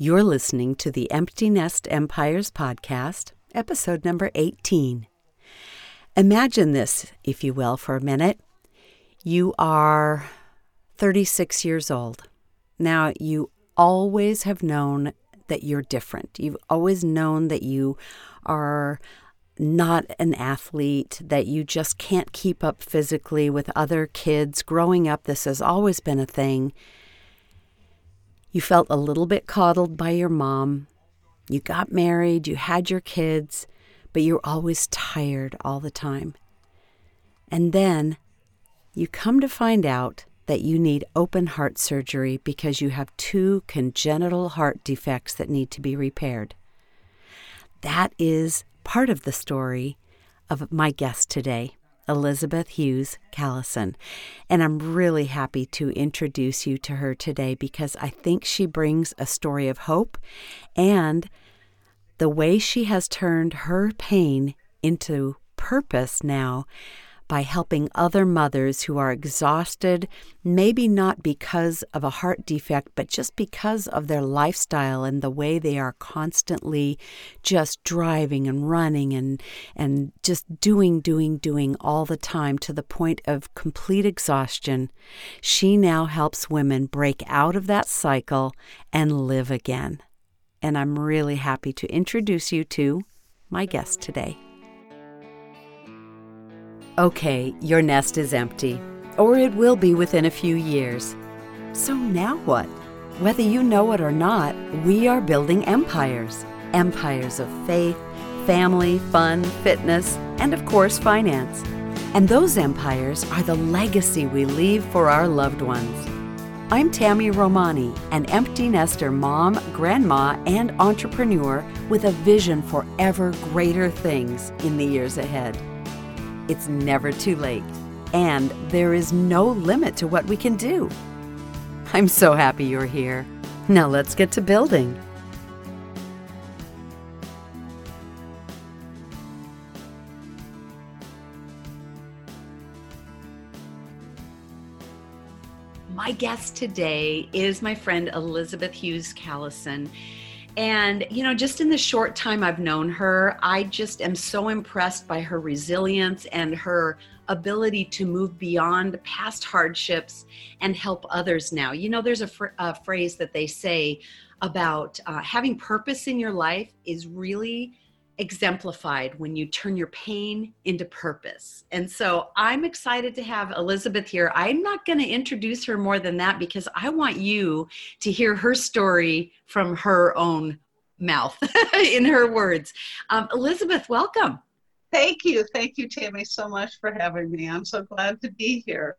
You're listening to the Empty Nest Empires podcast, episode number 18. Imagine this, if you will, for a minute. You are 36 years old. Now, you always have known that you're different. You've always known that you are not an athlete, that you just can't keep up physically with other kids. Growing up, this has always been a thing. You felt a little bit coddled by your mom. You got married, you had your kids, but you're always tired all the time. And then you come to find out that you need open heart surgery because you have two congenital heart defects that need to be repaired. That is part of the story of my guest today. Elizabeth Hughes Callison. And I'm really happy to introduce you to her today because I think she brings a story of hope and the way she has turned her pain into purpose now by helping other mothers who are exhausted, maybe not because of a heart defect, but just because of their lifestyle and the way they are constantly just driving and running and, and just doing, doing, doing all the time to the point of complete exhaustion. She now helps women break out of that cycle and live again. And I'm really happy to introduce you to my guest today. Okay, your nest is empty, or it will be within a few years. So now what? Whether you know it or not, we are building empires empires of faith, family, fun, fitness, and of course, finance. And those empires are the legacy we leave for our loved ones. I'm Tami Romani, an empty nester mom, grandma, and entrepreneur with a vision for ever greater things in the years ahead. It's never too late, and there is no limit to what we can do. I'm so happy you're here. Now let's get to building. My guest today is my friend Elizabeth Hughes Callison. And, you know, just in the short time I've known her, I just am so impressed by her resilience and her ability to move beyond past hardships and help others now. You know, there's a, fr- a phrase that they say about uh, having purpose in your life is really exemplified when you turn your pain into purpose. And so I'm excited to have Elizabeth here. I'm not going to introduce her more than that because I want you to hear her story from her own mouth, in her words. Um, Elizabeth, welcome. Thank you. Thank you, Tami, so much for having me. I'm so glad to be here.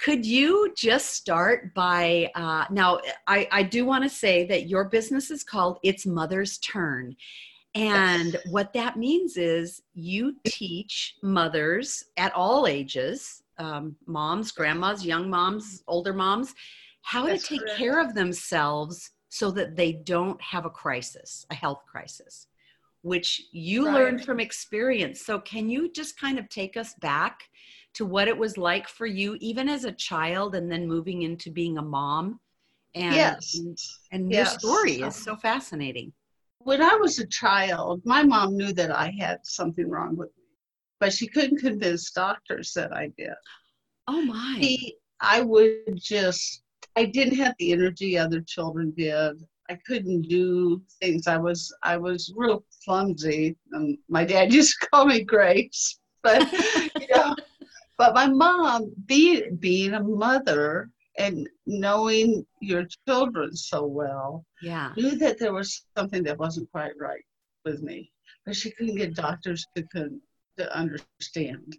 Could you just start by uh, now? I, I do want to say that your business is called It's Mother's Turn. And what that means is you teach mothers at all ages, um, moms, grandmas, young moms, older moms, how That's to take correct. care of themselves so that they don't have a crisis, a health crisis, which you right. learned from experience. So, can you just kind of take us back to what it was like for you, even as a child, and then moving into being a mom? And, yes. and, and yes. your story is so fascinating when I was a child, my mom knew that I had something wrong with me, but she couldn't convince doctors that I did. Oh my. She, I would just, I didn't have the energy other children did. I couldn't do things. I was, I was real clumsy. And my dad used to call me Grace, but you know, but my mom, being being a mother, and knowing your children so well, yeah, knew that there was something that wasn't quite right with me, but she couldn't get doctors to to understand.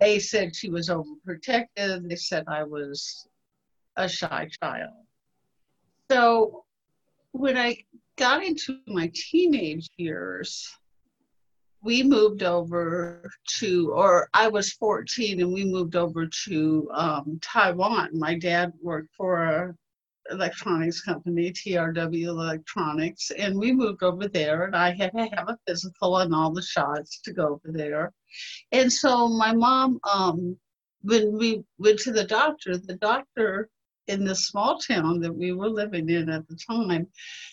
They said she was overprotective. They said I was a shy child. So when I got into my teenage years, we moved over to, or I was 14 and we moved over to um, Taiwan. My dad worked for a electronics company, TRW Electronics, and we moved over there and I had to have a physical and all the shots to go over there. And so my mom, um, when we went to the doctor, the doctor in the small town that we were living in at the time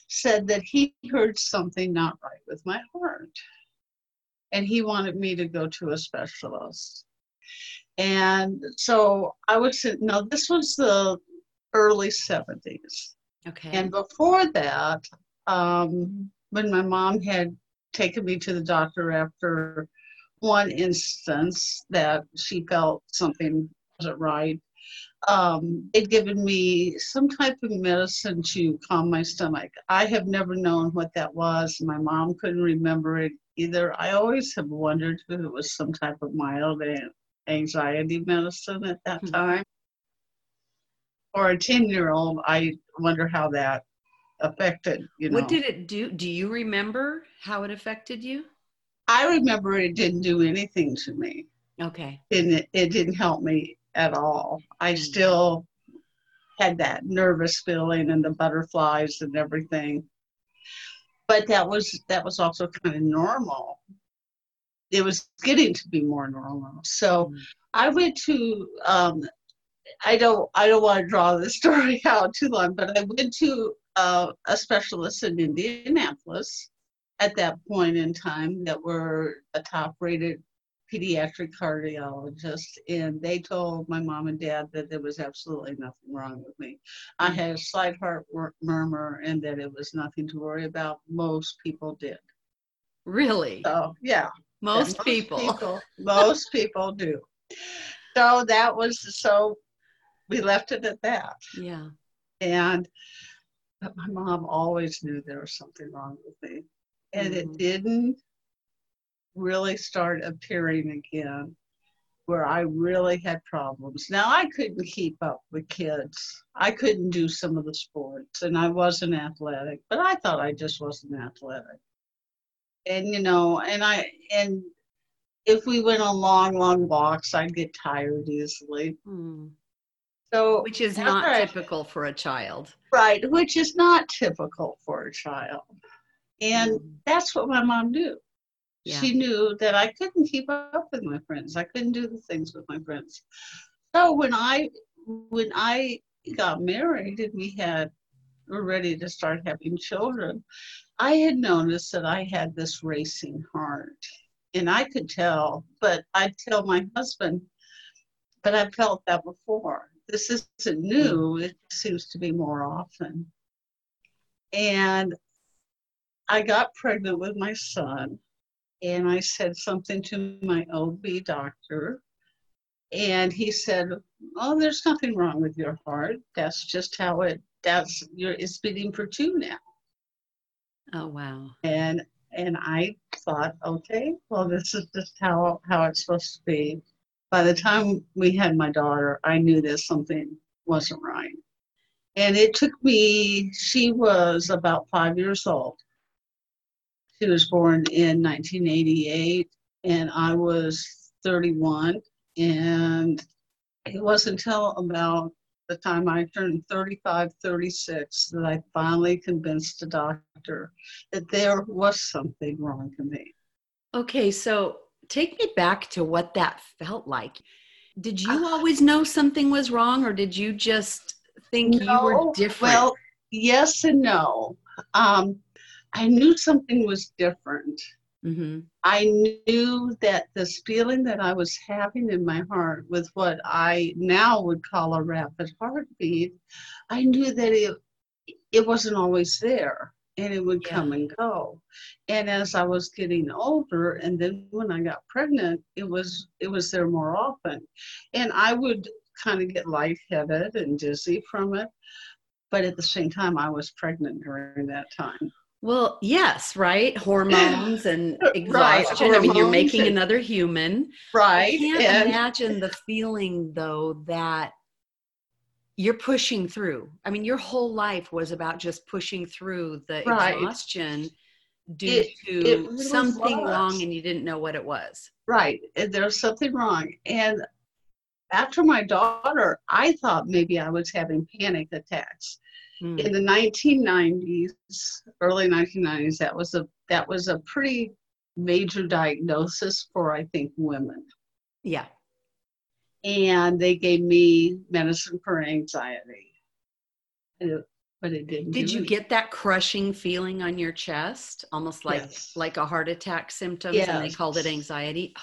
said that he heard something not right with my heart. And he wanted me to go to a specialist. And so I was, no, this was the early 70s. Okay. And before that, um, when my mom had taken me to the doctor after one instance that she felt something wasn't right, um, they'd given me some type of medicine to calm my stomach. I have never known what that was. My mom couldn't remember it either. I always have wondered if it was some type of mild anxiety medicine at that mm-hmm. time. Or a 10 year old, I wonder how that affected, you know. What did it do? Do you remember how it affected you? I remember it didn't do anything to me. Okay. And it, it didn't help me at all. I mm-hmm. still had that nervous feeling and the butterflies and everything. But that was that was also kind of normal. It was getting to be more normal. So. I went to um, I don't I don't want to draw the story out too long, but I went to uh, a specialist in Indianapolis at that point in time that were a top rated pediatric cardiologist and they told my mom and dad that there was absolutely nothing wrong with me. I mm. had a slight heart murmur and that it was nothing to worry about. Most people did. Really? So, yeah. Most, most people. people. Most people do. So that was so we left it at that. Yeah. And but my mom always knew there was something wrong with me. And mm-hmm. it didn't really start appearing again where I really had problems. Now I couldn't keep up with kids. I couldn't do some of the sports and I wasn't athletic, but I thought I just wasn't athletic. And you know, and I and if we went on long, long walks, I'd get tired easily. Mm. So which is not I, typical for a child. Right, which is not typical for a child. And mm. that's what my mom knew. Yeah. She knew that I couldn't keep up with my friends. I couldn't do the things with my friends. So when I when I got married and we had were ready to start having children, I had noticed that I had this racing heart. And I could tell, but I'd tell my husband, but I felt that before. This isn't new, mm. it seems to be more often. And I got pregnant with my son and I said something to my OB doctor, and he said, "Oh, there's nothing wrong with your heart. That's just how it. That's your. It's beating for two now." Oh wow! And and I thought, okay, well, this is just how how it's supposed to be. By the time we had my daughter, I knew that something wasn't right. And it took me, she was about five years old. She was born in 1988, and I was 31. And it wasn't until about the time I turned 35, 36 that I finally convinced the doctor that there was something wrong with me. Okay, so take me back to what that felt like. Did you always know something was wrong, or did you just think no, you were different? Well, yes and no. Um, I knew something was different. Mm-hmm. I knew that this feeling that I was having in my heart with what I now would call a rapid heartbeat, I knew that it it wasn't always there and it would yeah. come and go. And as I was getting older and then when I got pregnant, it was it was there more often. And I would kind of get lightheaded and dizzy from it. But at the same time I was pregnant during that time. Well, yes, right. Hormones and exhaustion. Right. Hormones I mean, you're making and, another human. Right. I can't and, imagine the feeling though that you're pushing through. I mean, your whole life was about just pushing through the right. exhaustion due it, to it really something was. wrong and you didn't know what it was. Right. There's something wrong. And after my daughter, I thought maybe I was having panic attacks Mm. In the 1990s, early 1990s, that was a that was a pretty major diagnosis for I think women. Yeah. And they gave me medicine for anxiety. but it didn't. Did you get that crushing feeling on your chest, almost like Yes. like a heart attack symptoms, and they called it Yes. anxiety?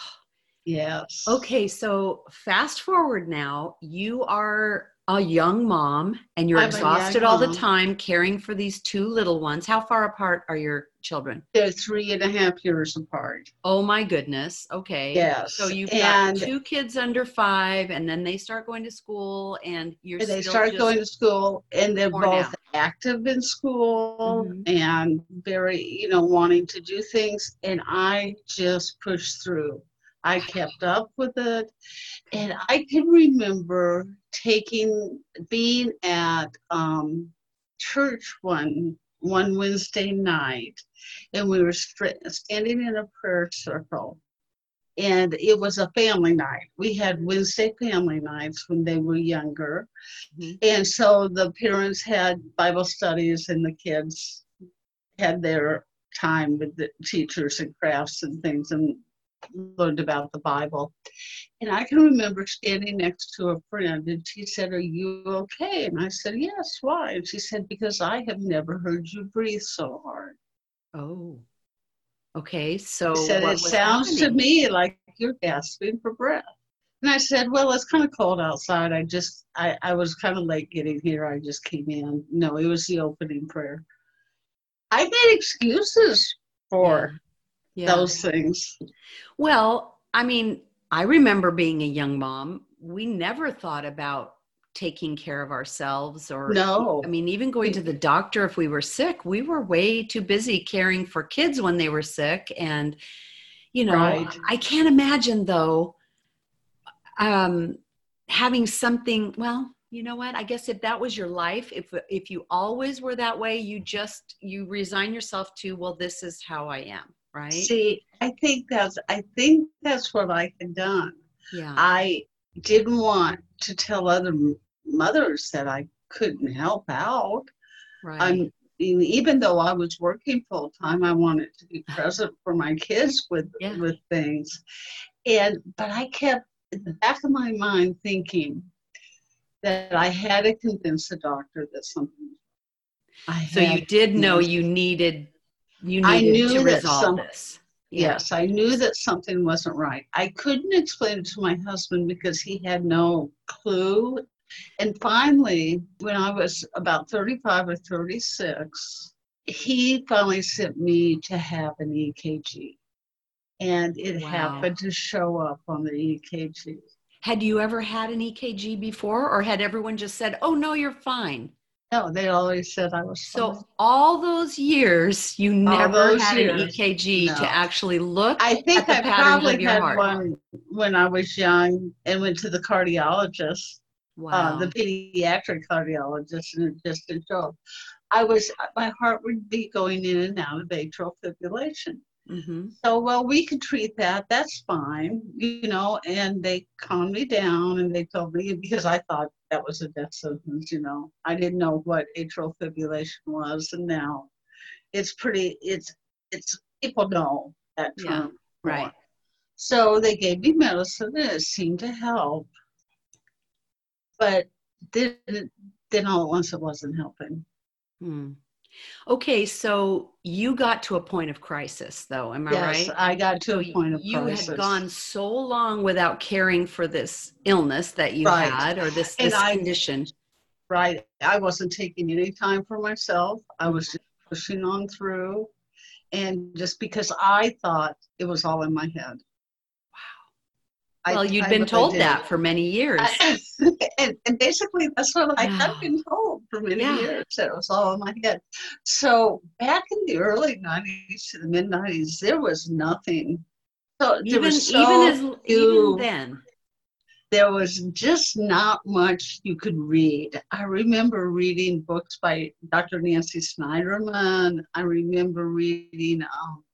Yes. Okay, so fast forward now, you are a young mom and you're I'm exhausted all the time caring for these two little ones. How far apart are your children? They're three and a half years apart. Oh my goodness. Okay. Yes. So you've and got two kids under five, and then they start going to school, and you're and they start going to school and they're both out. active in school Mhm. and very you know wanting to do things and i just pushed through i kept up with it and i can remember taking being at um, church one one wednesday night and we were stra- standing in a prayer circle and it was a family night. We had Wednesday family nights when they were younger. Mhm. And so the parents had Bible studies and the kids had their time with the teachers and crafts and things and learned about the Bible. And I can remember standing next to a friend and she said, Are you okay? And I said, Yes, why? And she said, Because I have never heard you breathe so hard. Oh. Okay. So She said, It sounds to me like you're gasping for breath. And I said, Well, it's kind of cold outside. I just, I, I was kind of late getting here. I just came in. No, it was the opening prayer. I made excuses for Yeah. those things. Well, I mean, I remember being a young mom. We never thought about taking care of ourselves or No. I mean, even going to the doctor if we were sick, we were way too busy caring for kids when they were sick. And, you know, Right. I can't imagine though, um, having something, well, you know what? I guess if that was your life, if if you always were that way, you just you resign yourself to, well, this is how I am, right? See, I think that's, I think that's what I had done. yeah. I didn't want to tell other mothers that I couldn't help out. right. I'm even though I was working full time, I wanted to be present for my kids with Yeah. with things. And but I kept in the back of my mind thinking that I had to convince the doctor that something. I So you did know you needed you I knew to that resolve some- this. Yeah. Yes, I knew that something wasn't right. I couldn't explain it to my husband because he had no clue. And finally, when I was about 35 or 36, he finally sent me to have an EKG. And it Wow. happened to show up on the EKG. Had you ever had an EKG before, or had everyone just said, "Oh no, you're fine"? No, they always said I was. So all those years, you never those had an EKG no. to actually look. I think at the I probably had heart. one when I was young and went to the cardiologist. wow. uh, the pediatric cardiologist, and it just didn't show up. I was, my heart would be going in and out of atrial fibrillation. hmm So, well, we could treat that. That's fine, you know. And they calmed me down, and they told me because I thought that was a death sentence, you know. I didn't know what atrial fibrillation was, and now it's pretty. It's it's people know that Yeah, term, more. right. So they gave me medicine, and it seemed to help. But then, then all at once, it wasn't helping. Hmm. Okay, so you got to a point of crisis, though. Am I yes, right? I got to So a point of you crisis. You had gone so long without caring for this illness that you Right. had, or this this I- condition. right. I wasn't taking any time for myself. I was just pushing on through. And just because I thought it was all in my head. Wow. Well, you'd been told that for many years. and, and basically, that's what I had been told for many Yeah. years. That it was all in my head. So back in the early 90s to the mid 90s, there was nothing. So there even was so even as even then. there was just not much you could read. I remember reading books by Dr. Nancy Snyderman. I remember reading um,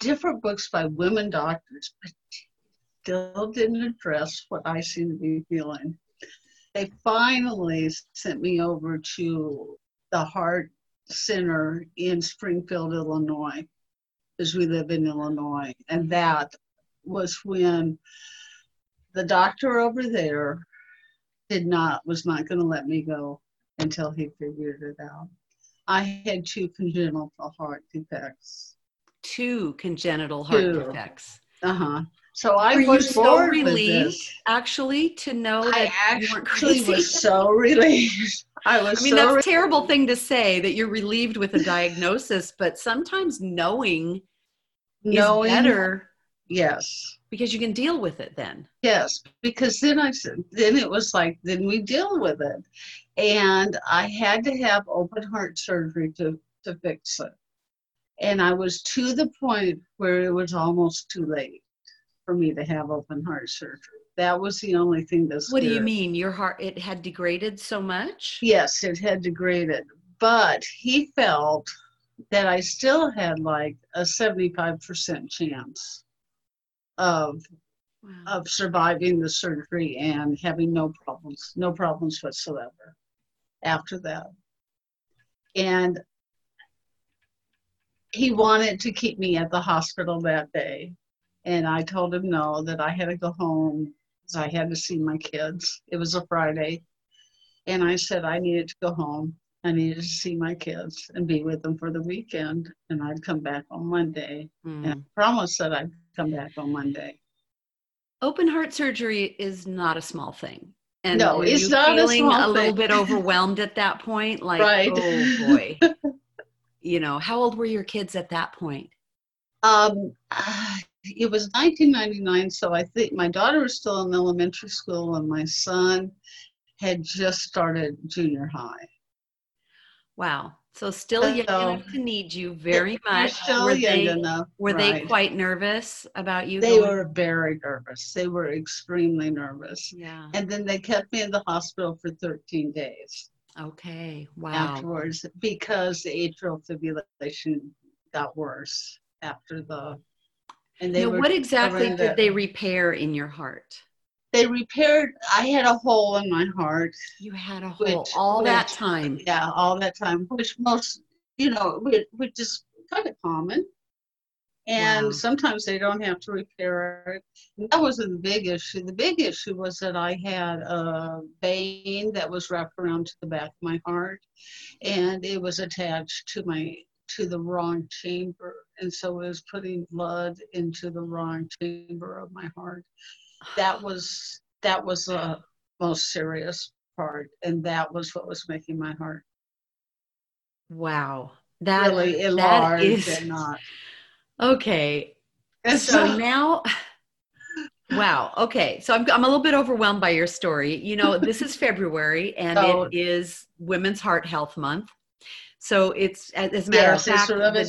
different books by women doctors, but still didn't address what I seem to be feeling. They finally sent me over to the Heart Center in Springfield, Illinois, because we live in Illinois. And that was when the doctor over there did not was not going to let me go until he figured it out. I had two congenital heart defects. Two congenital heart Two. defects. Uh huh. So I Were was so relieved, actually, to know that I you weren't actually crazy? was so relieved. I was. I mean, so that's a terrible thing to say that you're relieved with a diagnosis, but sometimes knowing, knowing is better Yes. because you can deal with it then. Yes, because then I said, then it was like, then we deal with it, and I had to have open heart surgery to to fix it, and I was to the point where it was almost too late for me to have open heart surgery. That was the only thing that. What do you mean? Your heart it had degraded so much? Yes, it had degraded, but he felt that I still had like a seventy-five percent chance of Wow. of surviving the surgery and having no problems, no problems whatsoever after that. And he wanted to keep me at the hospital that day. And I told him no, that I had to go home because I had to see my kids. It was a Friday. And I said I needed to go home. I needed to see my kids and be with them for the weekend. And I'd come back on Monday. Hmm. And I promised that I'd come back on Monday. Open heart surgery is not a small thing. And No, it's not a feeling small a little thing. bit overwhelmed at that point, like Right. oh boy. you know, how old were your kids at that point? Um, ah, it was 1999, so I think my daughter was still in elementary school, and my son had just started junior high. Wow. So still young So- enough to need you very much. still were young they, enough. were they quite nervous about you? They going- were very nervous. They were extremely nervous, Yeah. and then they kept me in the hospital for 13 days Okay. Wow. afterwards because the atrial fibrillation got worse after the. And they Now, what exactly did the- they repair in your heart? They repaired. I had a hole in my heart. You had a Which- hole all that time. yeah, all that time, which most, you know, which, which is kind of common. And Wow. sometimes they don't have to repair it. And That wasn't the big issue. The big issue was that I had a vein that was wrapped around to the back of my heart, and it was attached to my to the wrong chamber, and so it was putting blood into the wrong chamber of my heart. That was that was the most serious part, and that was what was making my heart Wow. That really enlarged is and not. okay. And So so, now Wow. Okay. So I'm I'm a little bit overwhelmed by your story. You know, this is February and So- it is Women's Heart Health Month. So it's as a matter yes, of fact the-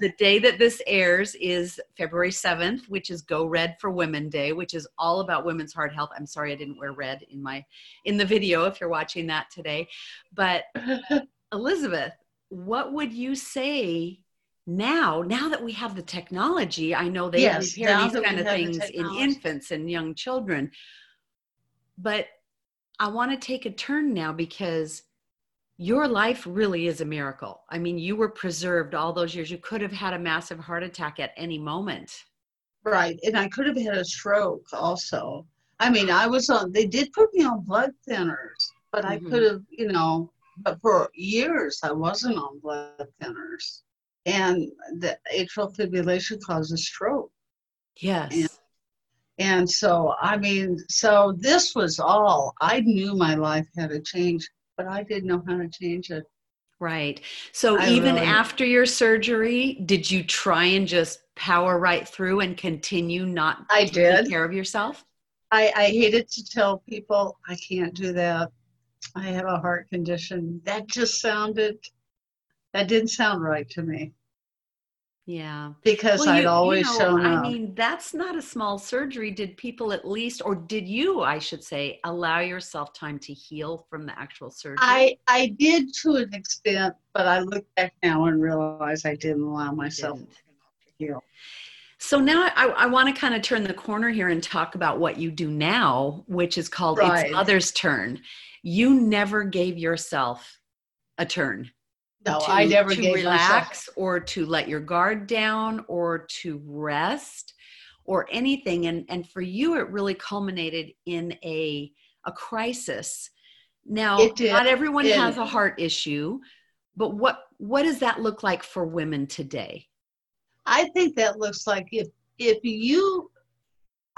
The day that this airs is February 7th, which is Go Red for Women Day, which is all about women's heart health. I'm sorry I didn't wear red in my in the video if you're watching that today. But Elizabeth, what would you say now, now that we have the technology? I know they Yes, repair these kind of things in infants and young children. But I want to take a turn now because your life really is a miracle. I mean, you were preserved all those years. You could have had a massive heart attack at any moment. Right, and I could have had a stroke also. I mean, I was on. They did put me on blood thinners, but I Mhm. could have, you know. But for years, I wasn't on blood thinners, and the atrial fibrillation causes stroke. Yes. Yeah. And so, I mean, so this was all. I knew my life had to change, but I didn't know how to change it. Right. So I even really- after your surgery, did you try and just power right through and continue not I taking did. care of yourself? I, I hated to tell people I can't do that. I have a heart condition. That just sounded, that didn't sound right to me Yeah. because Well, I'd you- you always know, shown I mean, that's not a small surgery. Did people at least, or did you, I should say, allow yourself time to heal from the actual surgery? I, I did to an extent, but I look back now and realize I didn't allow myself Didn't. to heal. So now I, I want to kind of turn the corner here and talk about what you do now, which is called Right. It's Mother's Turn. You never gave yourself a turn. No, to, I never to relax or to let your guard down or to rest or anything. And and for you, it really culminated in a a crisis Now, not everyone It- has a heart issue, but what what does that look like for women today? I think that looks like if if you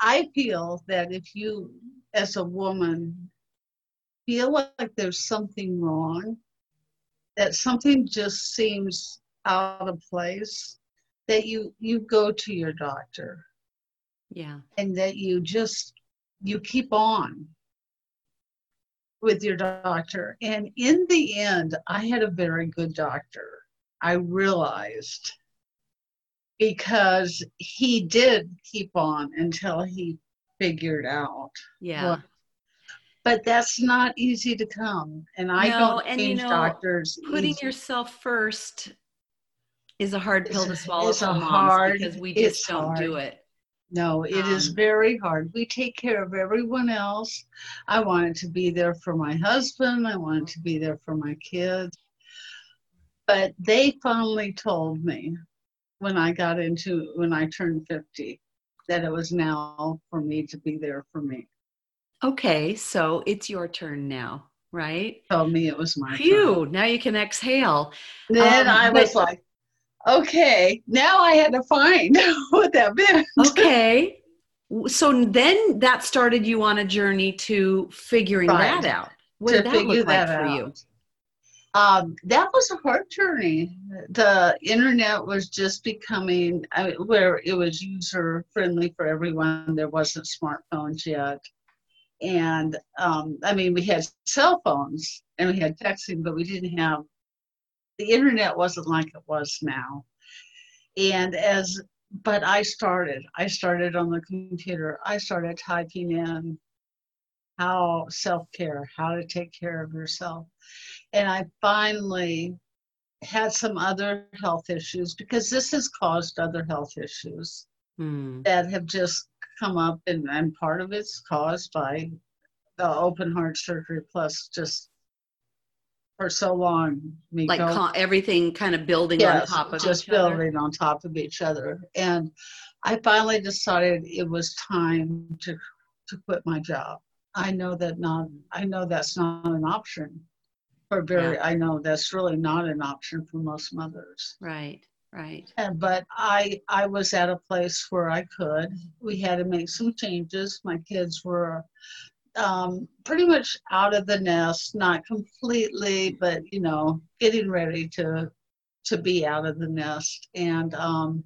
I feel that if you as a woman feel like there's something wrong, that something just seems out of place, that you you go to your doctor Yeah. and that you just you keep on with your doctor and in the end i had a very good doctor i realized because he did keep on until he figured out Yeah. But that's not easy to come and i No, don't and you know, doctors Putting easy. yourself first is a hard pill to swallow it's for a moms hard- because we just don't do hard. it. No, it is Um, very hard. We take care of everyone else. I wanted to be there for my husband. I wanted to be there for my kids. But they finally told me when I got into, when I turned 50, that it was now for me to be there for me. Okay, so it's your turn now, right? Told me it was my turn. Phew, now you can exhale. Then Um, I was but- like, okay, now I had to find what that meant. Okay. So then that started you on a journey to figuring Right. that out. What to did that figure look like that for out. you? Um, that was a hard journey. The internet was just becoming I mean, where it was user friendly for everyone. There wasn't smartphones yet, and um, I mean we had cell phones and we had texting, but we didn't have the internet. wasn't like it was now. And as but I started. I started on the computer. I started typing in how self care, how to take care of yourself. And I finally had some other health issues because this has caused other health issues Hmm. that have just come up, and, and part of it's caused by the open heart surgery, plus just for so long, me Like con- everything kind of building yes, on top of just each other. building on top of each other. And I finally decided it was time to to quit my job. I know that not I know that's not an option for very I know that's really not an option for most mothers. Right, right. And but I I was at a place where I could. We had to make some changes. My kids were um, pretty much out of the nest, not completely, but you know, getting ready to to be out of the nest. And um,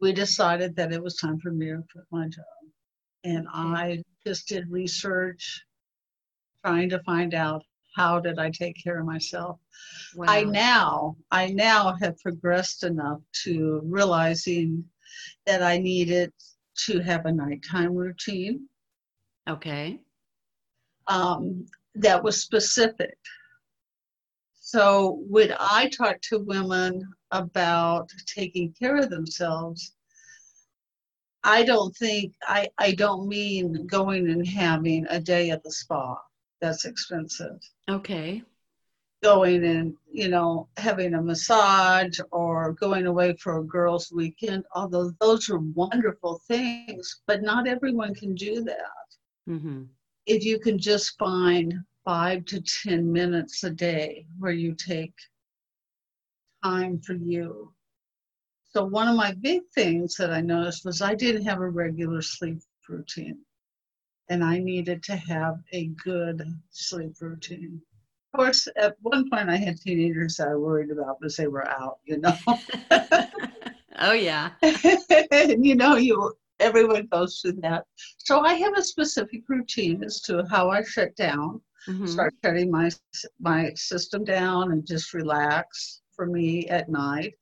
we decided that it was time for me to quit my job. And I just did research, trying to find out how did I take care of myself. Wow. I now I now have progressed enough to realizing that I needed to have a nighttime routine Okay. um, that was specific. So when I talk to women about taking care of themselves, I don't think I, I don't mean going and having a day at the spa. That's expensive. Okay. going and you know having a massage or going away for a girls weekend although those are wonderful things but not everyone can do that Mm-hmm. if you can just find five to ten minutes a day where you take time for you so one of my big things that i noticed was i didn't have a regular sleep routine and i needed to have a good sleep routine of course, at one point I had teenagers that I worried about because they were out, you know. oh yeah. and you know, you everyone goes through that. So I have a specific routine as to how I shut down, Mhm. start shutting my my system down and just relax for me at night,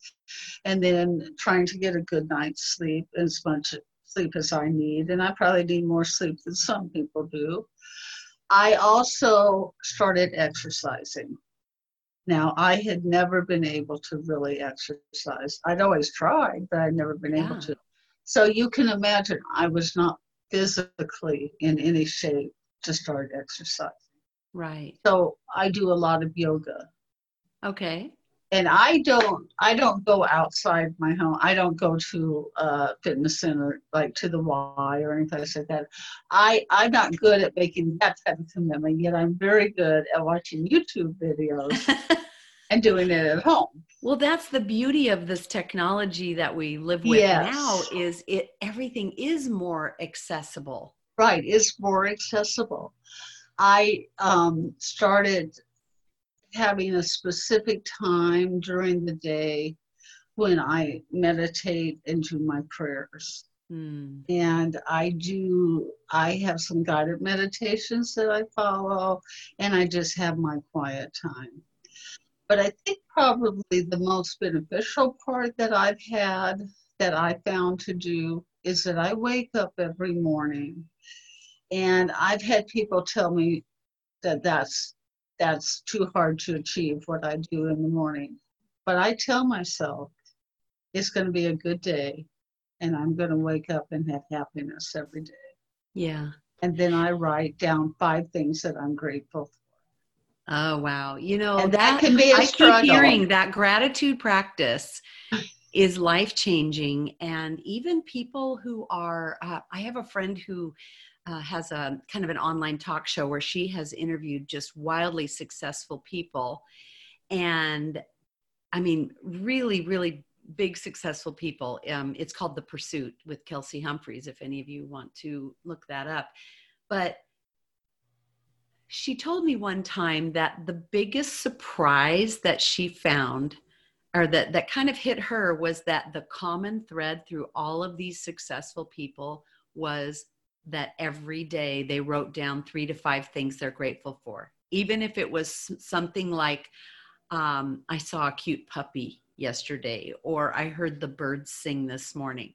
and then trying to get a good night's sleep, as much sleep as I need. And I probably need more sleep than some people do. I also started exercising. Now, I had never been able to really exercise. I'd always tried, but I'd never been able to. So you can imagine I was not physically in any shape to start exercising. Right. So I do a lot of yoga. Okay. And I don't I don't go outside my home. I don't go to a fitness center like to the Y or anything like that. I I'm not good at making that type of commitment. Yet I'm very good at watching YouTube videos and doing it at home. Well, that's the beauty of this technology that we live with Yes. now is it everything is more accessible. Right, it's more accessible. I um, started having a specific time during the day when I meditate and do my prayers. Hmm. and I do I have some guided meditations that I follow and I just have my quiet time. But I think probably the most beneficial part that I've had that I found to do is that I wake up every morning and I've had people tell me that that's that's too hard to achieve what I do in the morning. But I tell myself it's going to be a good day and I'm going to wake up and have happiness every day. Yeah. And then I write down five things that I'm grateful for. Oh wow. You know And that, that can be a I keep hearing that gratitude practice is life changing and even people who are uh, I have a friend who uh, has a kind of an online talk show where she has interviewed just wildly successful people. And I mean really really big successful people. Um, it's called the pursuit with kelsey humphreys if any of you want to look that up. But she told me one time that the biggest surprise that she found or that that kind of hit her was that the common thread through all of these successful people was that every day they wrote down three to five things they're grateful for even if it was something like um, i saw a cute puppy yesterday or i heard the birds sing this morning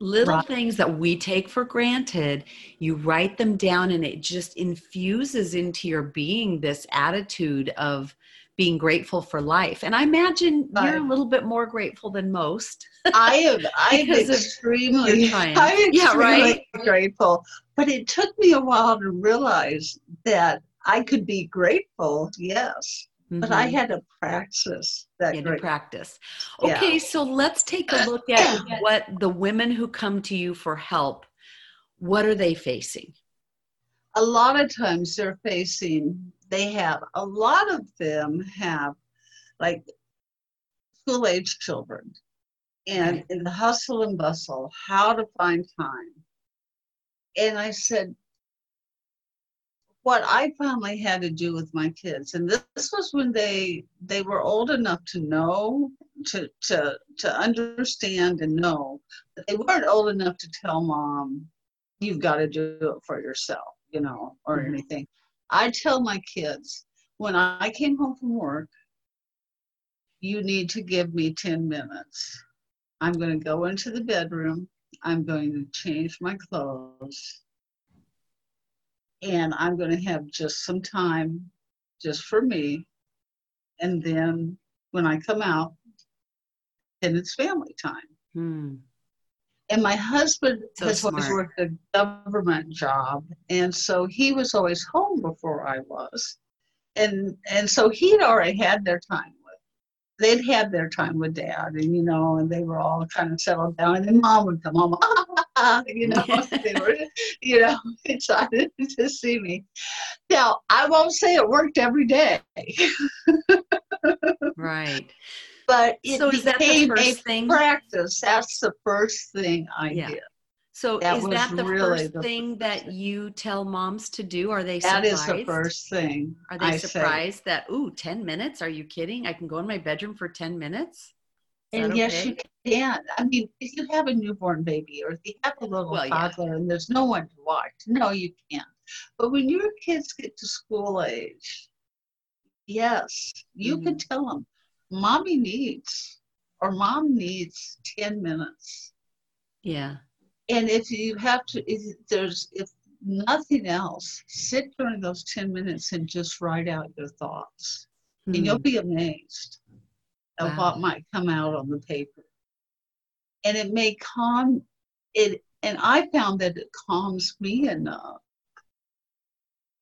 little Right. things that we take for granted you write them down and it just infuses into your being this attitude of being grateful for life and i imagine you're a little bit more grateful than most I am I'm extremely. I'm Yeah, right? grateful. But it took me a while to realize that I could be grateful, yes. But I Mhm. had to practice that you had to practice Yeah. okay so let's take a look at what the women who come to you for help what are they facing a lot of times they're facing they have a lot of them have like school age children. And in the hustle and bustle how to find time. And i said what i finally had to do with my kids and this, this was when they they were old enough to know to to to understand and know but they weren't old enough to tell mom you've got to do it for yourself you know or Mhm. anything i tell my kids when i came home from work you need to give me 10 minutes. I'm going to go into the bedroom. I'm going to change my clothes. And i'm going to have just some time just for me. And then when i come out then it's family time. Hmm. And my husband So has always worked a government job and so he was always home before i was. And and so he'd already had their time with they'd had their time with dad and you know and they were all kind of settled down and then mom would come home you know they were you know excited to see me. Now i won't say it worked every day. Right but it So is that the first thing? practice that's the first thing i Yeah. did so That is that the really first the thing first that you tell moms to do are they That surprised is the first thing are they I say. surprised that ooh 10 minutes are you kidding i can go in my bedroom for 10 minutes Is And yes, okay? you can. I mean, if you have a newborn baby or if you have a little Well, yeah. toddler and there's no one to watch, no, you can't. But when your kids get to school age, yes, you can Mm-hmm. tell them, mommy needs or mom needs 10 minutes. yeah And if you have to, if there's, if nothing else, sit during those 10 minutes and just write out your thoughts. and you'll Hmm. be amazed at what might come out on the paper. And it may calm it, and I found that it calms me enough,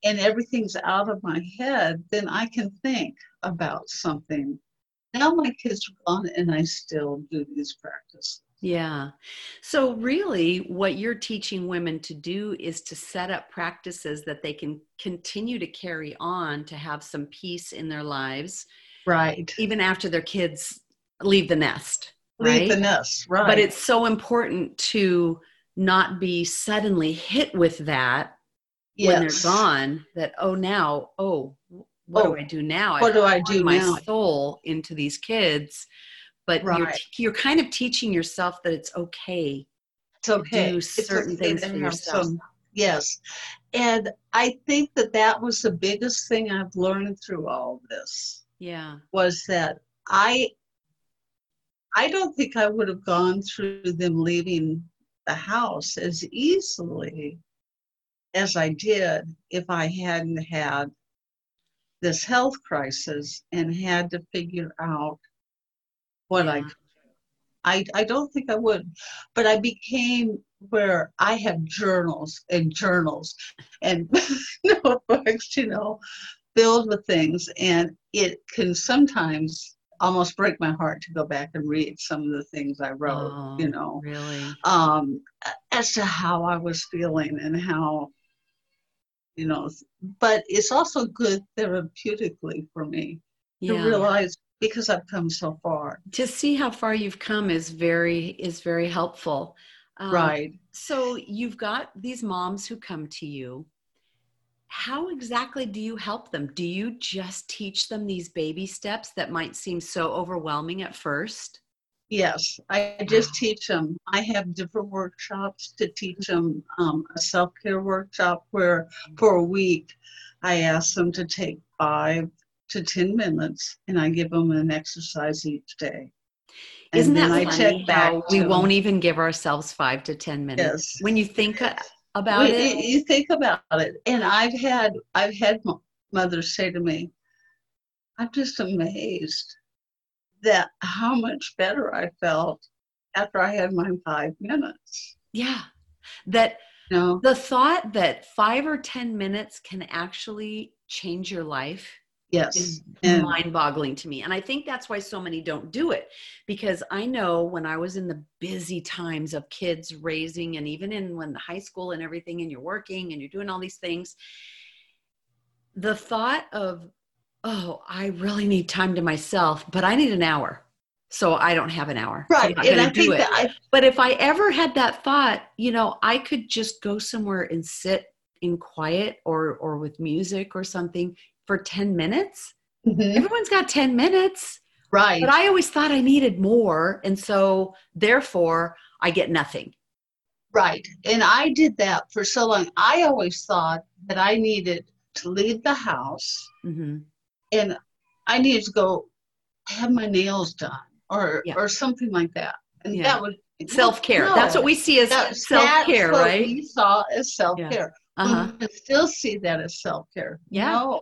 and everything's out of my head. Then I can think about something now my kids are gone and I still do these practices. Yeah. So, really, what you're teaching women to do is to set up practices that they can continue to carry on to have some peace in their lives. Right. Even after their kids leave the nest. Right? Leave the nest. Right. But it's so important to not be suddenly hit with that yes. when they're gone that, oh, now, oh, what oh, do I do now? What I do I do my now? soul into these kids but right. you're, you're kind of teaching yourself that it's okay it's okay do certain okay things for yourself some, yes and i think that that was the biggest thing i've learned through all this yeah was that i i don't think i would have gone through them leaving the house as easily as i did if i hadn't had this health crisis and had to figure out what yeah. I, I I don't think I would, but I became where I have journals and journals and notebooks, you know, filled with things, and it can sometimes almost break my heart to go back and read some of the things I wrote, oh, you know, really, um, as to how I was feeling and how, you know, but it's also good therapeutically for me yeah. to realize because I've come so far. To see how far you've come is very is very helpful. Um, right. So you've got these moms who come to you. How exactly do you help them? Do you just teach them these baby steps that might seem so overwhelming at first? Yes, I just teach them. I have different workshops to teach them um, a self care workshop where for a week I ask them to take five to 10 minutes and I give them an exercise each day. And Isn't that I funny how we won't even give ourselves five to 10 minutes? Yes. When you think about it. You think about it. And I've had, I've had mothers say to me, I'm just amazed that how much better I felt after I had my five minutes. Yeah. That no. the thought that five or 10 minutes can actually change your life yes is and mind-boggling to me and i think that's why so many don't do it because i know when i was in the busy times of kids raising and even in when the high school and everything and you're working and you're doing all these things the thought of oh i really need time to myself but i need an hour so i don't have an hour right so and I think that I, but if i ever had that thought you know i could just go somewhere and sit in quiet or or with music or something for 10 minutes. Mm-hmm. Everyone's got 10 minutes. Right. But I always thought I needed more. And so therefore I get nothing. Right. And I did that for so long. I always thought that I needed to leave the house mm-hmm. And I needed to go have my nails done or yeah. or something like that. And yeah. that would self care. No, that's what we see as self care, right? We saw as self care. Yeah. Uh-huh. We still see that as self care. Yeah. No,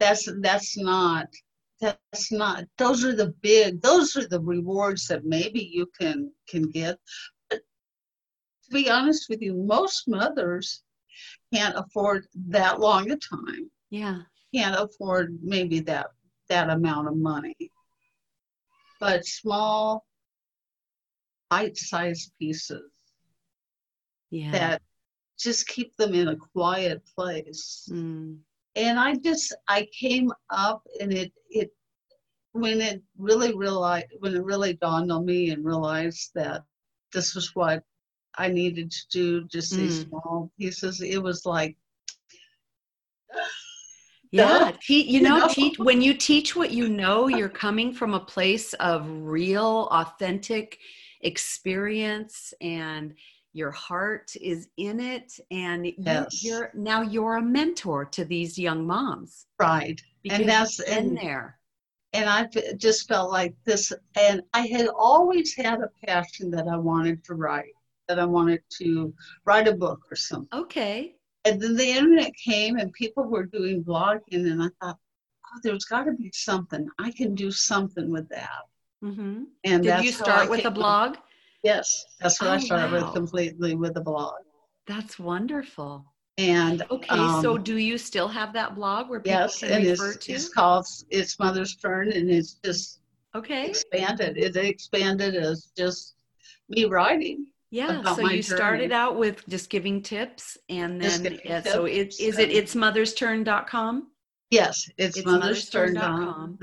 that's that's not that's not those are the big those are the rewards that maybe you can can get but to be honest with you most mothers can't afford that long a time yeah can't afford maybe that that amount of money but small bite-sized pieces yeah. that just keep them in a quiet place mm and I just I came up and it it when it really realized when it really dawned on me and realized that this was what I needed to do, just these mm. small pieces. It was like yeah. Te- you know, you know? Teach, when you teach what you know you're coming from a place of real authentic experience and your heart is in it and yes. you, are now you're a mentor to these young moms. Right. And that's in there. and i just felt like this and i had always had a passion that i wanted to write that i wanted to write a book or something. Okay and then the internet came and people were doing blogging and i thought oh there's got to be something i can do something with that mm-hmm. and did you start with a blog. Yes, that's what oh, I started wow. with completely with the blog. That's wonderful. And okay, um, so do you still have that blog where people yes, can refer it's, to? It's called "It's Mother's Turn," and it's just Okay. expanded. It expanded as just me writing. Yeah. So you started out with just giving tips and then yeah, so it, is it it's mothersturn.com Yes, it's, It's mothersturn.com.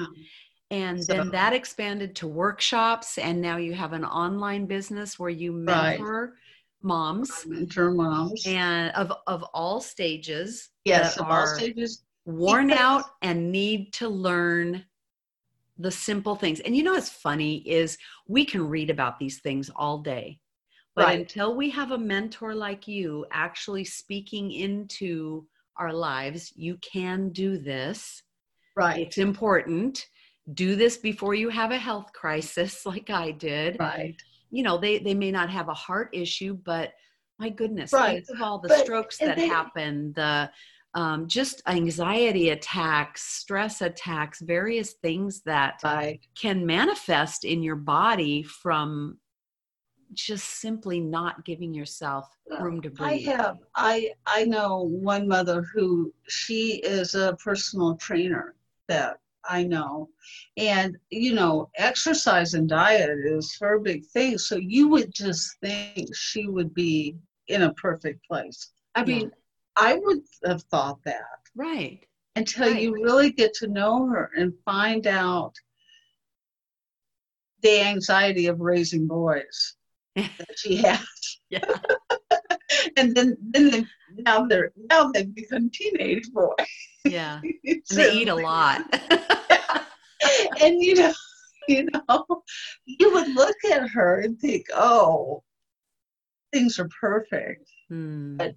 and So- then that expanded to workshops and now you have an online business where you Right. mentor moms Mentor moms. and of of all stages yes, of all stages. worn Because- out and need to learn the simple things. And you know what's funny is we can read about these things all day. But Right. until we have a mentor like you actually speaking into our lives, you can do this. Right. It's important. Do this before you have a health crisis like I did. Right. You know, they they may not have a heart issue, but my goodness, Right. think of all the But- strokes that they- happen, the um, just anxiety attacks, stress attacks, various things that Right. can manifest in your body from just simply not giving yourself room to breathe. I have I I know one mother who she is a personal trainer that I know. And you know, exercise and diet is her big thing. So you would just think she would be in a perfect place. I Yeah. mean, I would have thought that Right. until Right. you really get to know her and find out the anxiety of raising boys that she has. Yeah. and then then they, now they're now they've become teenage boys. Yeah. And they eat a lot. and you know, you know, you would look at her and think, oh, things are perfect. Hmm. But-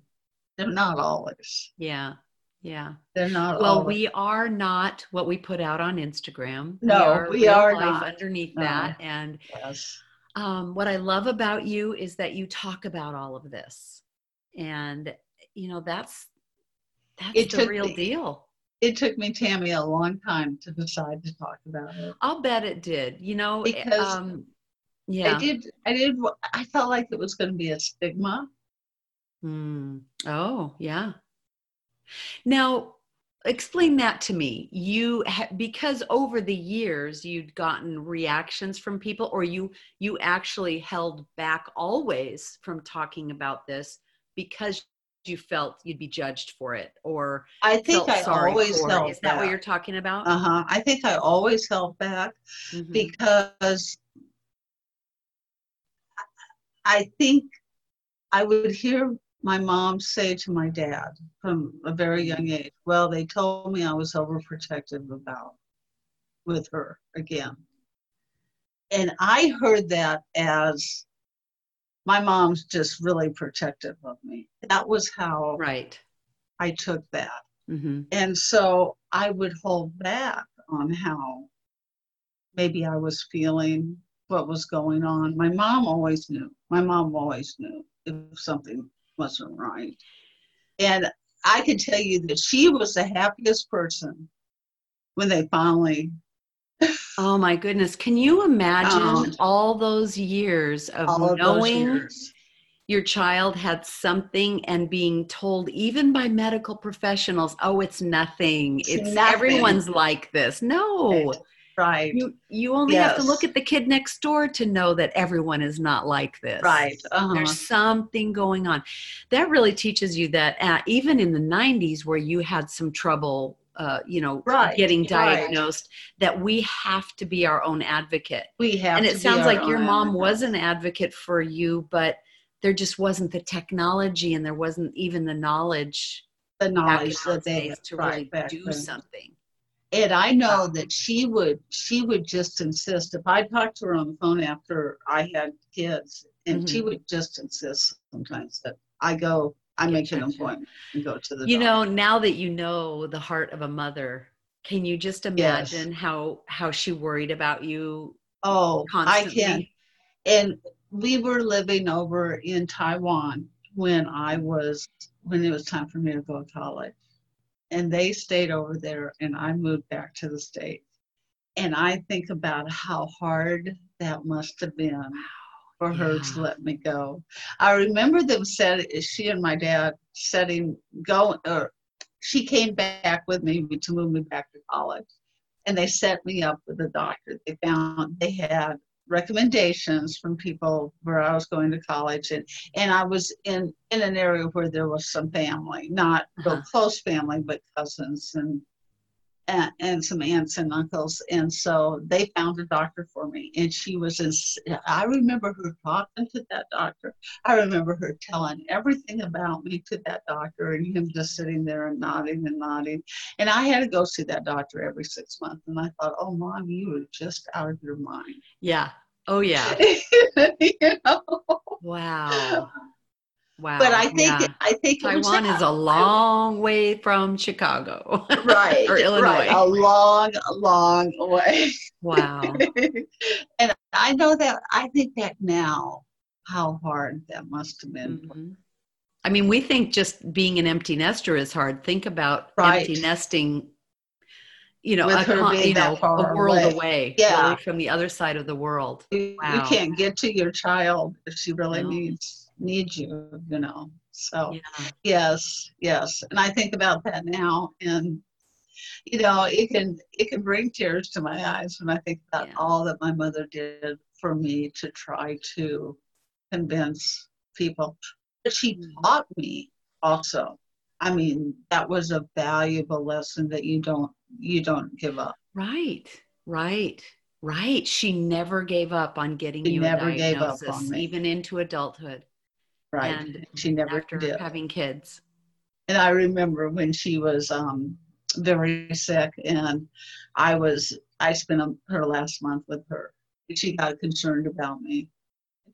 They're not always. Yeah. Yeah. They're not Well, always. we are not what we put out on Instagram. No, we real are life not. underneath No. that. And Yes. Um, what I love about you is that you talk about all of this, and you know that's that's It the real me- deal. It took me, Tami, a long time to decide to talk about it. I'll bet it did. You know, eh, Because um, yeah. I did. I did. I felt like it was going to be a stigma. Hmm. Oh, yeah. Now, explain that to me. You ha- because over the years you'd gotten reactions from people, or you you actually held back always from talking about this because you felt you'd be judged for it, or I think I always for held Is that what back. you're talking about? Uh huh. I think I always held back Mhm. because I think I would hear my mom say to my dad from a very young age, well, they told me I was overprotective about with her again. And I heard that as my mom's just really protective of me. That was how Right. I took that. hmm And so I would hold back on how maybe I was feeling, what was going on. My mom always knew. My mom always knew if something wasn't right. And I can tell you that she was the happiest person when they finally Oh my goodness! Can you imagine Um, all those years of of knowing years. your child had something and being told even by medical professionals oh it's nothing It's it's nothing. everyone's like this no Right. You you only have to look at the kid next door to know that everyone is not like this Right. Uh-huh. there's something going on that really teaches you that uh, even in the 90s where you had some trouble uh, you know Right, getting right. diagnosed that we have to be our own advocate we have and it sounds like your mom advocate. was an advocate for you but there just wasn't the technology and there wasn't even the knowledge the knowledge that they to right, really do then. something And I know that she would she would just insist if I talked to her on the phone after I had kids, and she Mhm. would just insist sometimes that I go, I Get make an appointment and go to the you doctor. know now that you know the heart of a mother can you just imagine how how she worried about you Oh, constantly I can. And we were living over in Taiwan when I was when it was time for me to go to college. And they stayed over there and I moved back to the States. And I think about how hard that must have been for her to let me go. I remember them said she and my dad setting go or she came back with me to move me back to college. and they set me up with a doctor. They found they had recommendations from people where I was going to college and and I was in in an area where there was some family, not uh-huh. real close family, but cousins and and, and some aunts and uncles. And so they found a doctor for me. And she was in, I remember her talking to that doctor. I remember her telling everything about me to that doctor and him just sitting there and nodding and nodding. And I had to go see that doctor every six months. And I thought, oh, mom, you were just out of your mind. Yeah. Oh, yeah. you know? Wow. Wow. But I think yeah. I think Taiwan is a long way from Chicago. Right. or Illinois. Right. A long, long way. Wow. and I know that I think that now how hard that must have been. Mm-hmm. I mean, we think just being an empty nester is hard. Think about right. empty nesting you know, a, you know a world away, away yeah. from the other side of the world. You, wow. you can't get to your child if she really no. needs need you, you know. So yeah. yes, yes. And I think about that now and you know, it can it can bring tears to my eyes when I think about yeah. all that my mother did for me to try to convince people. But she mm-hmm. taught me also. I mean, that was a valuable lesson that you don't you don't give up. Right. Right. Right. She never gave up on getting she you never a diagnosis, gave up on me. even into adulthood. Right. And she never after did. having kids. And I remember when she was um, very sick, and I was I spent her last month with her. She got concerned about me.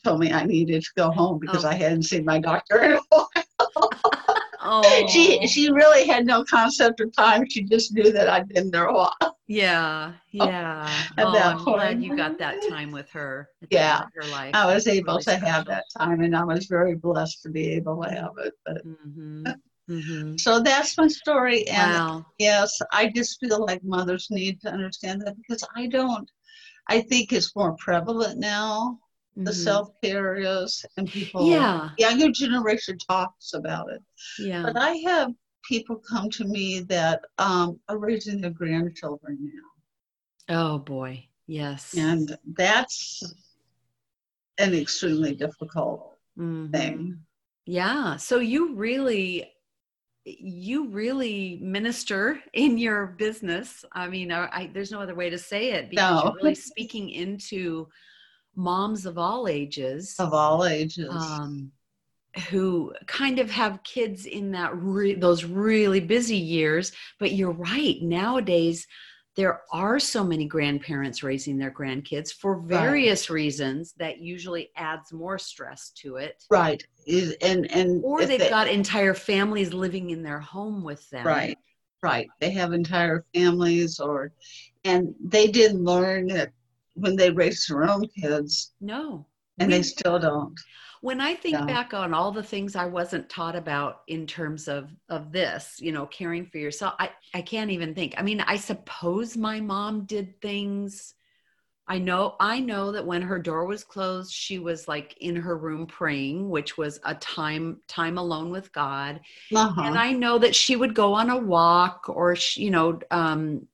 Told me I needed to go home because oh. I hadn't seen my doctor in a while. Oh. She she really had no concept of time. She just knew that I'd been there a while. Yeah, yeah. At oh, I'm point. glad you got that time with her. Yeah, her life. I was able really to special. have that time, and I was very blessed to be able to have it. But mm-hmm. Mm-hmm. so that's my story, and wow. yes, I just feel like mothers need to understand that because I don't. I think it's more prevalent now. The mm-hmm. self care is, and people, yeah, younger generation talks about it. Yeah, but I have people come to me that um, are raising their grandchildren now. Oh boy, yes. And that's an extremely difficult mm-hmm. thing. Yeah. So you really you really minister in your business. I mean, I, I, there's no other way to say it because no. you're really speaking into moms of all ages. Of all ages. Um, who kind of have kids in that re- those really busy years but you're right nowadays there are so many grandparents raising their grandkids for various right. reasons that usually adds more stress to it right and and or they've they, got entire families living in their home with them right right they have entire families or and they didn't learn it when they raised their own kids. No. And we, they still don't. When i think yeah. back on all the things i wasn't taught about in terms of of this you know caring for yourself i i can't even think. I mean i suppose my mom did things. I know i know that when her door was closed she was like in her room praying which was a time time alone with god. Uh-huh. and i know that she would go on a walk or she, you know um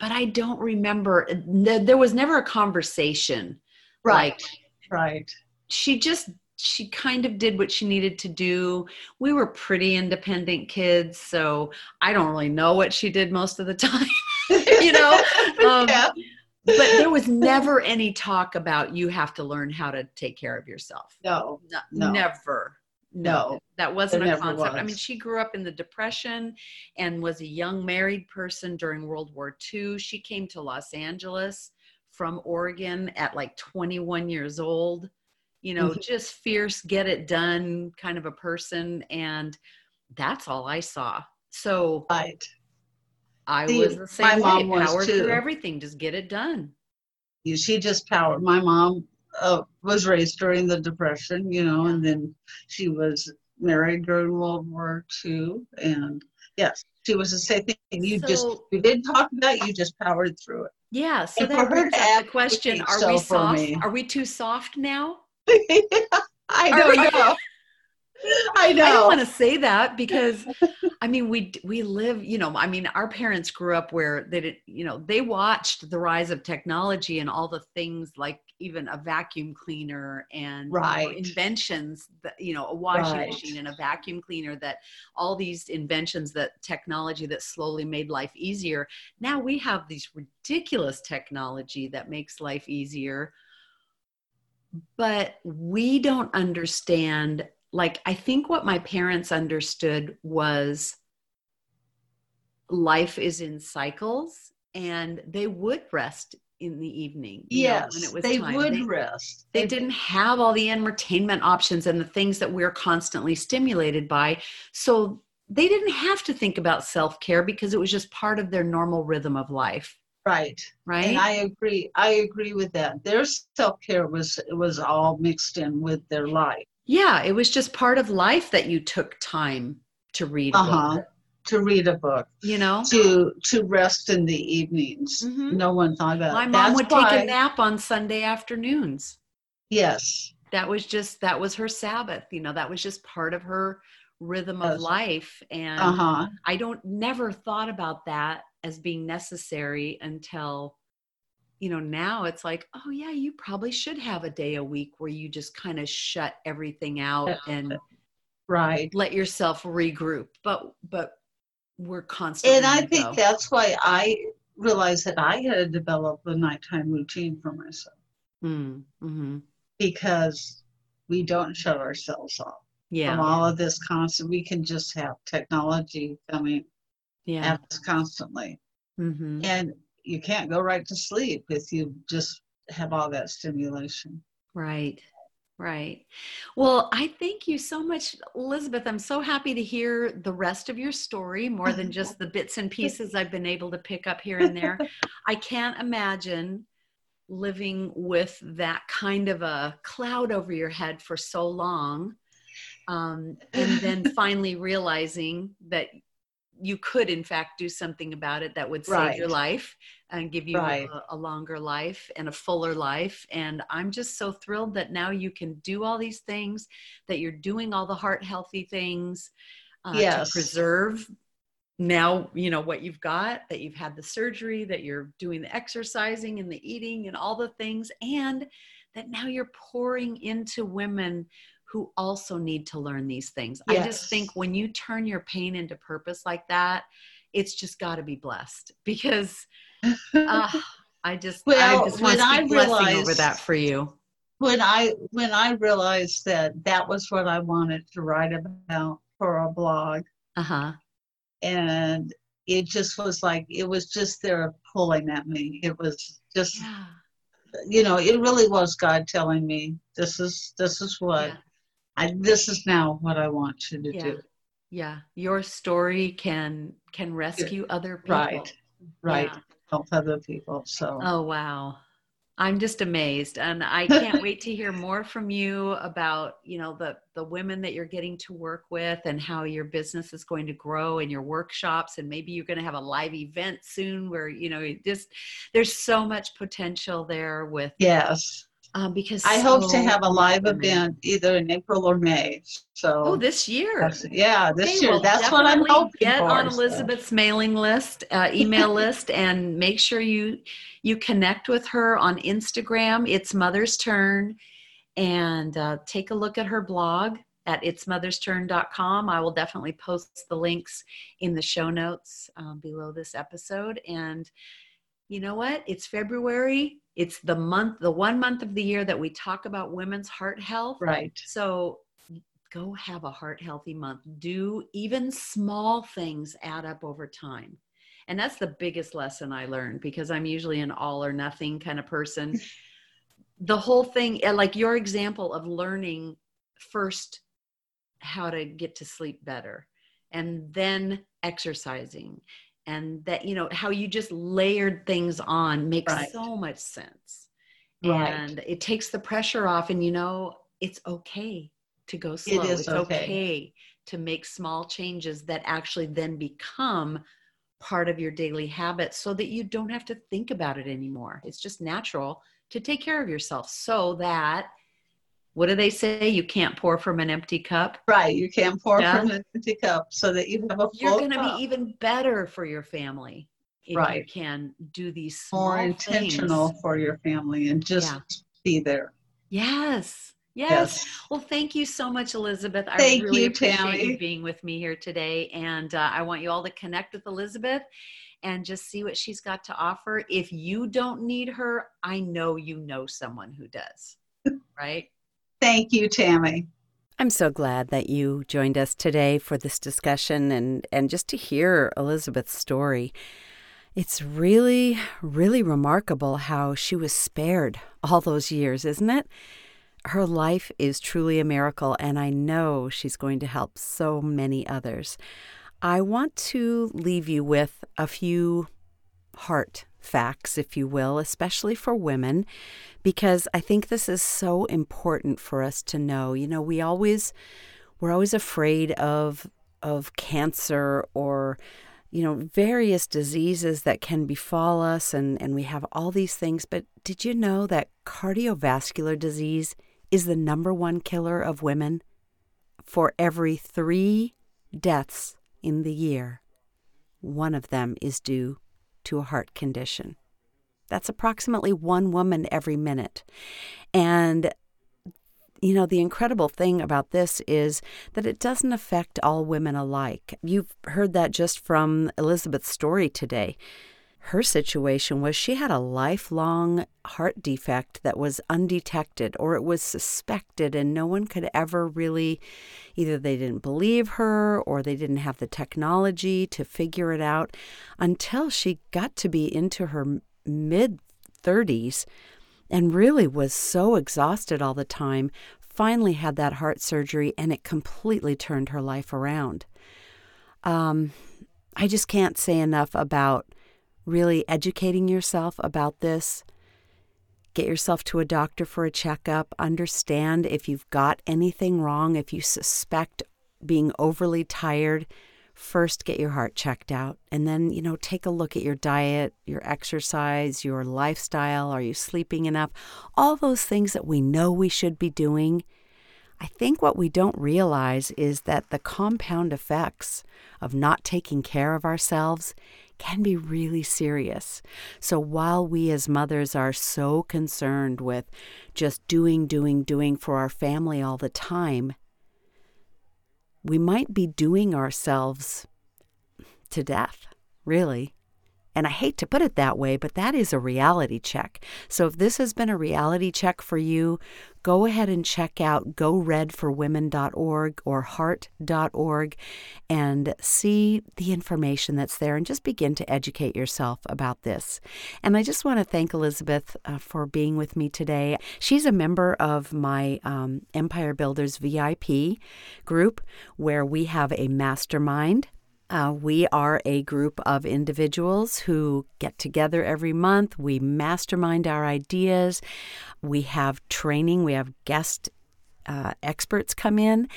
but i don't remember there was never a conversation right like, right she just she kind of did what she needed to do. We were pretty independent kids, so I don't really know what she did most of the time, you know. Um, yeah. But there was never any talk about you have to learn how to take care of yourself. No, no. never. No, that wasn't a concept. Was. I mean, she grew up in the Depression and was a young married person during World War II. She came to Los Angeles from Oregon at like 21 years old you know, mm-hmm. just fierce, get it done kind of a person. And that's all I saw. So right. I See, was the same my way. Mom Power was through everything, just get it done. She just powered. My mom uh, was raised during the Depression, you know, and then she was married during World War II. And yes, she was the same thing. You so, just you didn't talk about it, you just powered through it. Yeah. So and that brings up the question: Are so we soft? Are we too soft now? I don't know. I know. I don't want to say that because I mean we we live, you know, I mean our parents grew up where they did, you know, they watched the rise of technology and all the things like even a vacuum cleaner and right. you know, inventions that you know, a washing right. machine and a vacuum cleaner that all these inventions that technology that slowly made life easier. Now we have these ridiculous technology that makes life easier but we don't understand like i think what my parents understood was life is in cycles and they would rest in the evening yes know, when it was they time. would they, rest they, they didn't have all the entertainment options and the things that we're constantly stimulated by so they didn't have to think about self-care because it was just part of their normal rhythm of life Right. Right. And I agree. I agree with that. Their self care was was all mixed in with their life. Yeah, it was just part of life that you took time to read. Uh-huh. To read a book, you know, to to rest in the evenings. Mm-hmm. No one thought about. My mom would why, take a nap on Sunday afternoons. Yes, that was just that was her Sabbath. You know, that was just part of her rhythm of life, and uh-huh. I don't never thought about that as being necessary until you know now it's like oh yeah you probably should have a day a week where you just kind of shut everything out and right let yourself regroup but but we're constantly and i think go. that's why i realized that i had to develop a nighttime routine for myself mm, mm-hmm. because we don't shut ourselves off yeah. from all of this constant we can just have technology coming yeah. at us constantly. Mm-hmm. And you can't go right to sleep if you just have all that stimulation. Right. Right. Well, I thank you so much, Elizabeth. I'm so happy to hear the rest of your story more than just the bits and pieces I've been able to pick up here and there. I can't imagine living with that kind of a cloud over your head for so long. Um, and then finally realizing that you could in fact do something about it that would save right. your life and give you right. a, a, longer life and a fuller life and i'm just so thrilled that now you can do all these things that you're doing all the heart healthy things uh, yes. to preserve now you know what you've got that you've had the surgery that you're doing the exercising and the eating and all the things and that now you're pouring into women who also need to learn these things. Yes. I just think when you turn your pain into purpose like that, it's just got to be blessed because uh, I just well, I just want to speak blessing over that for you. When I when I realized that that was what I wanted to write about for a blog, uh huh, and it just was like it was just there pulling at me. It was just. Yeah. You know, it really was God telling me this is this is what yeah I, this is now what I want you to yeah. do. Yeah, your story can can rescue other people. Right, right. Yeah. Help other people. So. Oh wow, I'm just amazed, and I can't wait to hear more from you about you know the the women that you're getting to work with and how your business is going to grow and your workshops, and maybe you're going to have a live event soon where you know just there's so much potential there with yes um, because I so hope to have a live event either in April or May. So oh, this year, yeah, this okay, year. Well, That's what I'm hoping Get for, on Elizabeth's so. mailing list, uh, email list, and make sure you you connect with her on Instagram. It's Mother's Turn, and uh, take a look at her blog at itsmothersturn.com. I will definitely post the links in the show notes um, below this episode. And you know what? It's February it's the month the one month of the year that we talk about women's heart health. Right. So go have a heart healthy month. Do even small things add up over time. And that's the biggest lesson i learned because i'm usually an all or nothing kind of person. The whole thing eh, like your example of learning first how to get to sleep better and then exercising and that you know how you just layered things on makes right. so much sense right. and it takes the pressure off and you know it's okay to go slow it is it's okay. okay to make small changes that actually then become part of your daily habits so that you don't have to think about it anymore it's just natural to take care of yourself so that what do they say? You can't pour from an empty cup. Right. You can't pour yeah. from an empty cup so that you have a full You're going to be even better for your family if right. you can do these more intentional things. for your family and just yeah. be there. Yes. Yes. yes. Well, thank you so much, Elizabeth. I thank really you, appreciate Tami. you being with me here today. And uh, I want you all to connect with Elizabeth and just see what she's got to offer. If you don't need her, I know you know someone who does. right? Thank you, Tami. I'm so glad that you joined us today for this discussion and, and just to hear Elizabeth's story. It's really, really remarkable how she was spared all those years, isn't it? Her life is truly a miracle, and I know she's going to help so many others. I want to leave you with a few heart facts, if you will, especially for women, because I think this is so important for us to know. You know, we always we're always afraid of of cancer or you know, various diseases that can befall us, and, and we have all these things. But did you know that cardiovascular disease is the number one killer of women? For every three deaths in the year, one of them is due to a heart condition. That's approximately one woman every minute. And you know, the incredible thing about this is that it doesn't affect all women alike. You've heard that just from Elizabeth's story today. Her situation was she had a lifelong heart defect that was undetected or it was suspected, and no one could ever really either they didn't believe her or they didn't have the technology to figure it out until she got to be into her mid 30s and really was so exhausted all the time, finally had that heart surgery and it completely turned her life around. Um, I just can't say enough about really educating yourself about this. Get yourself to a doctor for a checkup. Understand if you've got anything wrong, if you suspect being overly tired first get your heart checked out and then you know take a look at your diet your exercise your lifestyle are you sleeping enough all those things that we know we should be doing i think what we don't realize is that the compound effects of not taking care of ourselves can be really serious. So while we as mothers are so concerned with just doing, doing, doing for our family all the time, we might be doing ourselves to death, really. And I hate to put it that way, but that is a reality check. So if this has been a reality check for you, go ahead and check out goredforwomen.org or heart.org and see the information that's there and just begin to educate yourself about this. And I just want to thank Elizabeth uh, for being with me today. She's a member of my um, Empire Builders VIP group where we have a mastermind uh, we are a group of individuals who get together every month. We mastermind our ideas. We have training. We have guest uh, experts come in.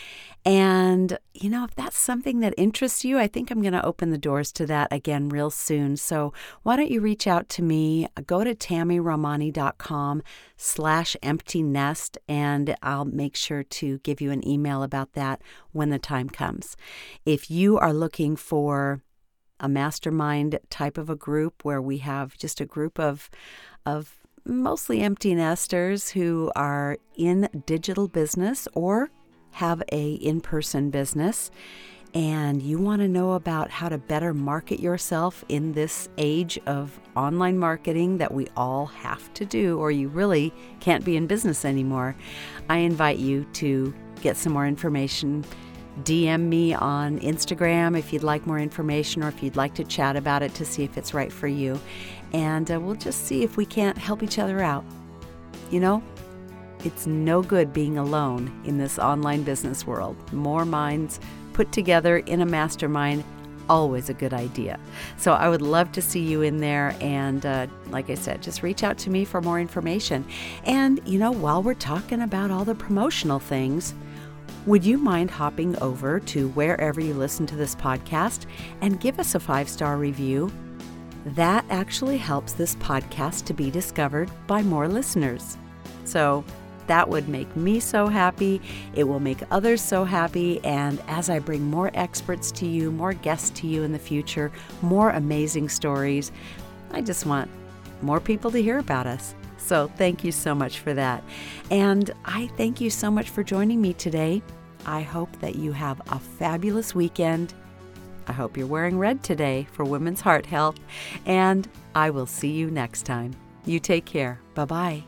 And, you know, if that's something that interests you, I think I'm going to open the doors to that again real soon. So why don't you reach out to me? Go to tamiromani.com slash empty nest, and I'll make sure to give you an email about that when the time comes. If you are looking for a mastermind type of a group where we have just a group of of mostly empty nesters who are in digital business or have a in-person business. And you want to know about how to better market yourself in this age of online marketing that we all have to do or you really can't be in business anymore, I invite you to get some more information. DM me on Instagram if you'd like more information or if you'd like to chat about it to see if it's right for you and uh, we'll just see if we can't help each other out. You know, it's no good being alone in this online business world. More minds put together in a mastermind, always a good idea. So I would love to see you in there. And uh, like I said, just reach out to me for more information. And, you know, while we're talking about all the promotional things, would you mind hopping over to wherever you listen to this podcast and give us a five star review? That actually helps this podcast to be discovered by more listeners. So That would make me so happy. It will make others so happy. And as I bring more experts to you, more guests to you in the future, more amazing stories, I just want more people to hear about us. So thank you so much for that. And I thank you so much for joining me today. I hope that you have a fabulous weekend. I hope you're wearing red today for Women's Heart Health. And I will see you next time. You take care. Bye bye.